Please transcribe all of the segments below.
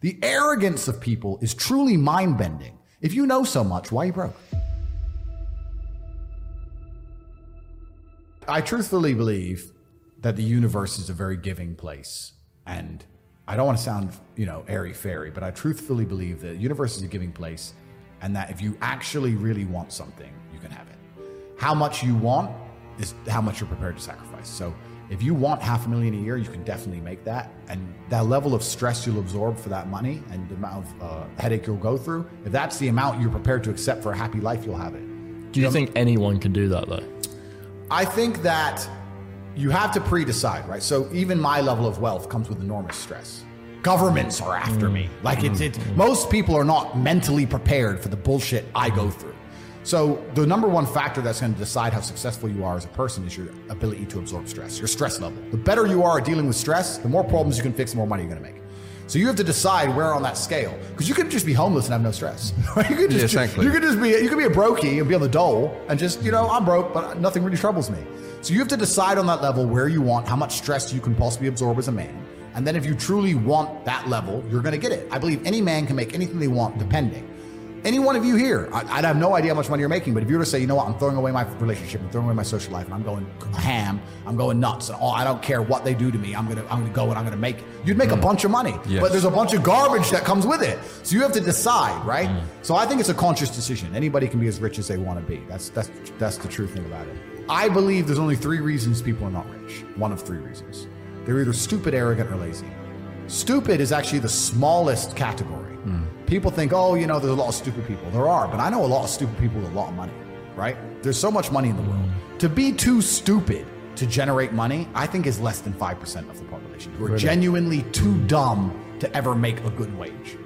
The arrogance of people is truly mind bending. If you know so much, why are you broke? I truthfully believe that the universe is a very giving place. And I don't want to sound, you know, airy fairy, but I truthfully believe that the universe is a giving place and that if you actually really want something, you can have it. How much you want is how much you're prepared to sacrifice. So if you want half a million a year, you can definitely make that. And that level of stress you'll absorb for that money and the amount of uh, headache you'll go through, if that's the amount you're prepared to accept for a happy life, you'll have it. Do you think anyone can do that though? I think that you have to pre-decide, right? So even my level of wealth comes with enormous stress. Governments are after me. Like it's it most people are not mentally prepared for the bullshit I go through. So the number one factor that's going to decide how successful you are as a person is your ability to absorb stress, your stress level. The better you are at dealing with stress, the more problems you can fix, the more money you're going to make. So you have to decide where on that scale, because you could just be homeless and have no stress. you could just, Yeah, exactly. you could just be you could be a brokey and be on the dole and just you know I'm broke, but nothing really troubles me. So you have to decide on that level where you want, how much stress you can possibly absorb as a man, and then if you truly want that level, you're going to get it. I believe any man can make anything they want, depending. Any one of you here, I, I have no idea how much money you're making, but if you were to say, you know what, I'm throwing away my relationship, I'm throwing away my social life, and I'm going ham, I'm going nuts, and oh, I don't care what they do to me, I'm gonna, I'm gonna go and I'm gonna make. it. You'd make a mm. bunch of money, Yes. but there's a bunch of garbage that comes with it. So you have to decide, right? Mm. So I think it's a conscious decision. Anybody can be as rich as they want to be. That's that's that's the true thing about it. I believe there's only three reasons people are not rich. One of three reasons. They're either stupid, arrogant, or lazy. Stupid is actually the smallest category. People think, oh, you know, there's a lot of stupid people. There are, but I know a lot of stupid people with a lot of money, right? There's so much money in the world. Mm. To be too stupid to generate money, I think is less than 5% of the population who are genuinely too dumb to ever make a good wage.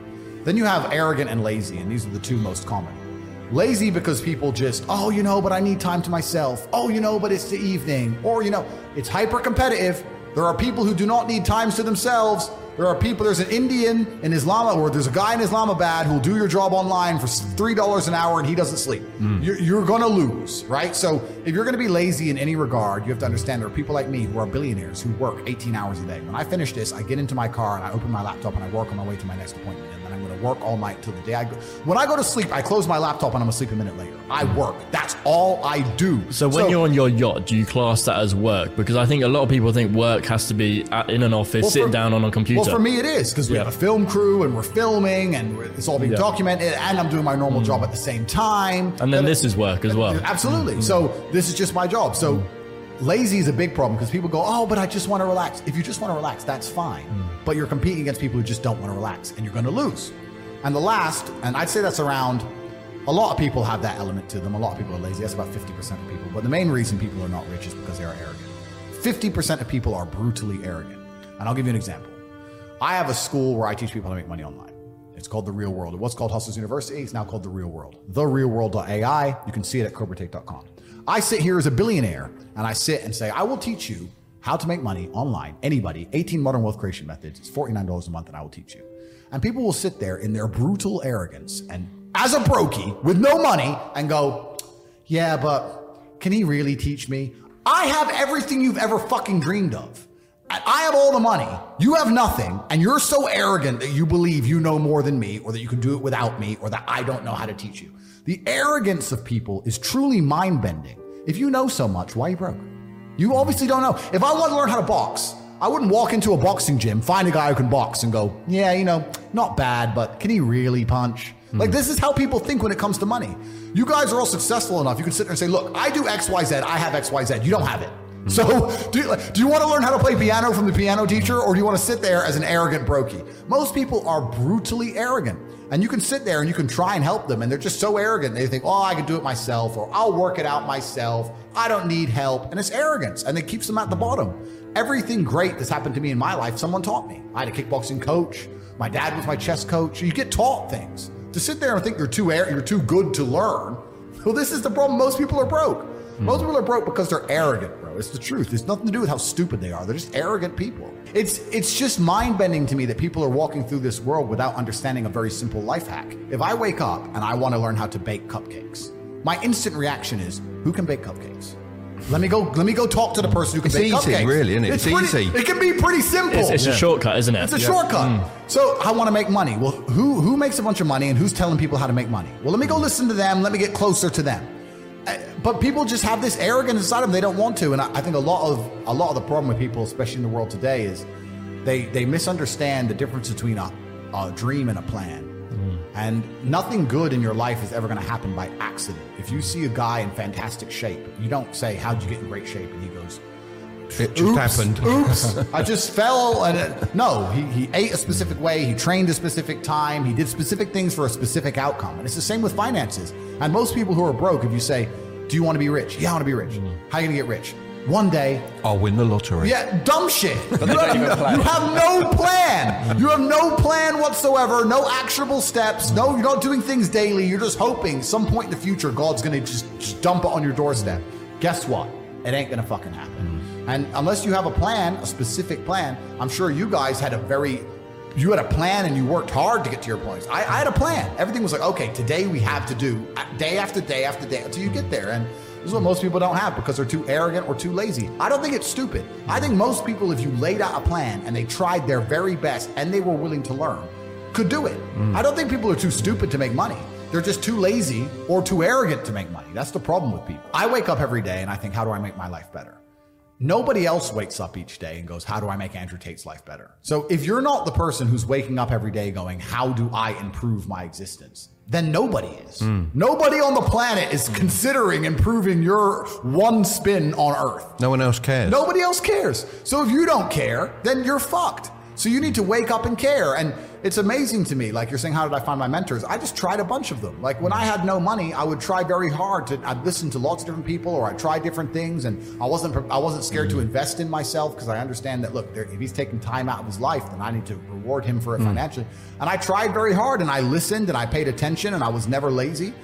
Then you have arrogant and lazy, and these are the two most common. Lazy because people just, oh, you know, but I need time to myself. Oh, you know, but it's the evening. Or, you know, it's hyper competitive. There are people who do not need times to themselves. There are people, there's an Indian in Islam, or there's a guy in Islamabad who'll do your job online for $3 an hour and he doesn't sleep. Hmm. You're, you're going to lose, right? So if you're going to be lazy in any regard, you have to understand there are people like me who are billionaires who work 18 hours a day. When I finish this, I get into my car and I open my laptop and I work on my way to my next appointment. And then I'm going to work all night till the day I go. When I go to sleep, I close my laptop and I'm asleep a minute later. I hmm. work. That's all I do. So when you're on your yacht, do you class that as work? Because I think a lot of people think work has to be at, in an office, Well, sit for- down on a computer. Well, for me, it is because we Yeah. have a film crew and we're filming and we're- it's all being Yeah. Mm. documented, and I'm doing my normal job at the same time. and then this is work as well. Absolutely. So this is just my job. So lazy is a big problem because people go, "Oh, but I just want to relax." If you just want to relax, that's fine. But you're competing against people who just don't want to relax, and you're going to lose. And the last, and I'd say that's around. A lot of people have that element to them. A lot of people are lazy. That's about 50% of people. But the main reason people are not rich is because they are arrogant. 50% of people are brutally arrogant. And I'll give you an example. I have a school where I teach people how to make money online. It's called The Real World. It was called Hustlers University. It's now called The Real World. TheRealWorld.ai. You can see it at CobraTate.com. I sit here as a billionaire and I sit and say, I will teach you how to make money online. Anybody, 18 modern wealth creation methods. It's $49 a month and I will teach you. And people will sit there in their brutal arrogance and as a brokey with no money and go, yeah, but can he really teach me? I have everything you've ever fucking dreamed of. I I have all the money. You have nothing. And you're so arrogant that you believe you know more than me or that you can do it without me or that I don't know how to teach you. The arrogance of people is truly mind bending. If you know so much, why are you broke? You obviously don't know. If I want to learn how to box, I wouldn't walk into a boxing gym, find a guy who can box, and go, yeah, you know, not bad, but can he really punch? Hmm. Like, this is how people think when it comes to money. You guys are all successful enough. You can sit there and say, look, I do XYZ, I have XYZ. You don't have it. So, do you, do you want to learn how to play piano from the piano teacher, or do you want to sit there as an arrogant brokey? Most people are brutally arrogant. And you can sit there and you can try and help them, and they're just so arrogant. They think, oh, I can do it myself, or I'll work it out myself. I don't need help. And it's arrogance, and it keeps them at the bottom. Everything great that's happened to me in my life, someone taught me. I had a kickboxing coach. My dad was my chess coach. You get taught things. To sit there and think you're too ar- you're too good to learn. Well, this is the problem. Most people are broke. Most people are broke because they're arrogant. It's the truth. It's nothing to do with how stupid they are. They're just arrogant people. It's it's just mind bending to me that people are walking through this world without understanding a very simple life hack. If I wake up and I want to learn how to bake cupcakes, my instant reaction is, who can bake cupcakes? Let me go. Let me go talk to the person who can It's bake easy, cupcakes. really, isn't it? It's pretty- easy. It can be pretty simple. It's, it's a shortcut, isn't it? It's a shortcut. Mm. So I want to make money. Well, who who makes a bunch of money and who's telling people how to make money? Well, let me go listen to them. Let me get closer to them. But people just have this arrogance inside them. They don't want to, and I, I think a lot of a lot of the problem with people, especially in the world today, is they they misunderstand the difference between a, a dream and a plan. Mm. And nothing good in your life is ever going to happen by accident. If you see a guy in fantastic shape, you don't say, "How'd you get in great shape?" And he goes, It just Oops, happened. Oops, I just fell. And it, no, he, he ate a specific way. He trained a specific time. He did specific things for a specific outcome. And it's the same with finances. And most people who are broke, if you say, "Do you want to be rich?" Yeah, I want to be rich. Mm. How are you gonna get rich? One day, I'll win the lottery. yeah, dumb shit. You have, you have no plan. You have no plan whatsoever. No actionable steps. No, you're not doing things daily. You're just hoping some point in the future God's gonna just, just dump it on your doorstep. Guess what? It ain't gonna fucking happen. Mm. And unless you have a plan, a specific plan, I'm sure you guys had a very you had a plan and you worked hard to get to your points. I, I had a plan. Everything was like, okay, today we have to do uh, day after day after day until you get there. And this is what most people don't have because they're too arrogant or too lazy. I don't think it's stupid. I think most people, if you laid out a plan and they tried their very best and they were willing to learn, could do it. I don't think people are too stupid to make money. They're just too lazy or too arrogant to make money. That's the problem with people. I wake up every day and I think, how do I make my life better? Nobody else wakes up each day and goes, How do I make Andrew Tate's life better? So if you're not the person who's waking up every day going, How do I improve my existence? Then nobody is. Hmm. Nobody on the planet is hmm. considering improving your one spin on Earth. No one else cares. Nobody else cares. So if you don't care, then you're fucked. So you need to wake up and care. And it's amazing to me. Like you're saying, how did I find my mentors? I just tried a bunch of them. Like when I had no money, I would try very hard to. I'd listen to lots of different people, or I'd try different things, and I wasn't. I wasn't scared to mm. invest in myself because I understand that. Look, there, if he's taking time out of his life, then I need to reward him for it mm. financially. And I tried very hard, and I listened, and I paid attention, and I was never lazy.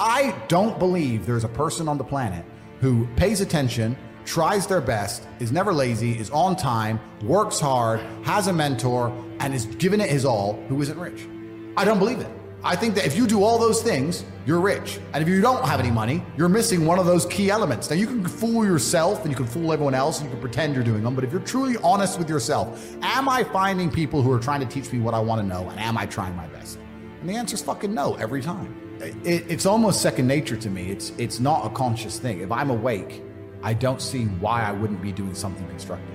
I don't believe there's a person on the planet who pays attention, tries their best, is never lazy, is on time, works hard, has a mentor, and is giving it his all who isn't rich. I don't believe it. I think that if you do all those things, you're rich. And if you don't have any money, you're missing one of those key elements. Now, you can fool yourself and you can fool everyone else and you can pretend you're doing them, but if you're truly honest with yourself, am I finding people who are trying to teach me what I want to know and am I trying my best? And the answer is fucking no every time. It, it's almost second nature to me. It's it's not a conscious thing. If I'm awake, I don't see why I wouldn't be doing something constructive.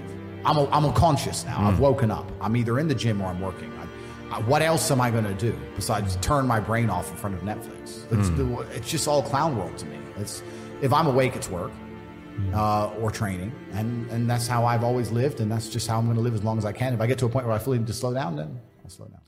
I'm a, I'm unconscious now. I've hmm. woken up. I'm either in the gym or I'm working. I, I, what else am I going to do besides turn my brain off in front of Netflix? It's, hmm. the, it's just all clown world to me. It's if I'm awake, it's work hmm. uh, or training, and and that's how I've always lived, and that's just how I'm going to live as long as I can. If I get to a point where I feel need to slow down, then I'll slow down.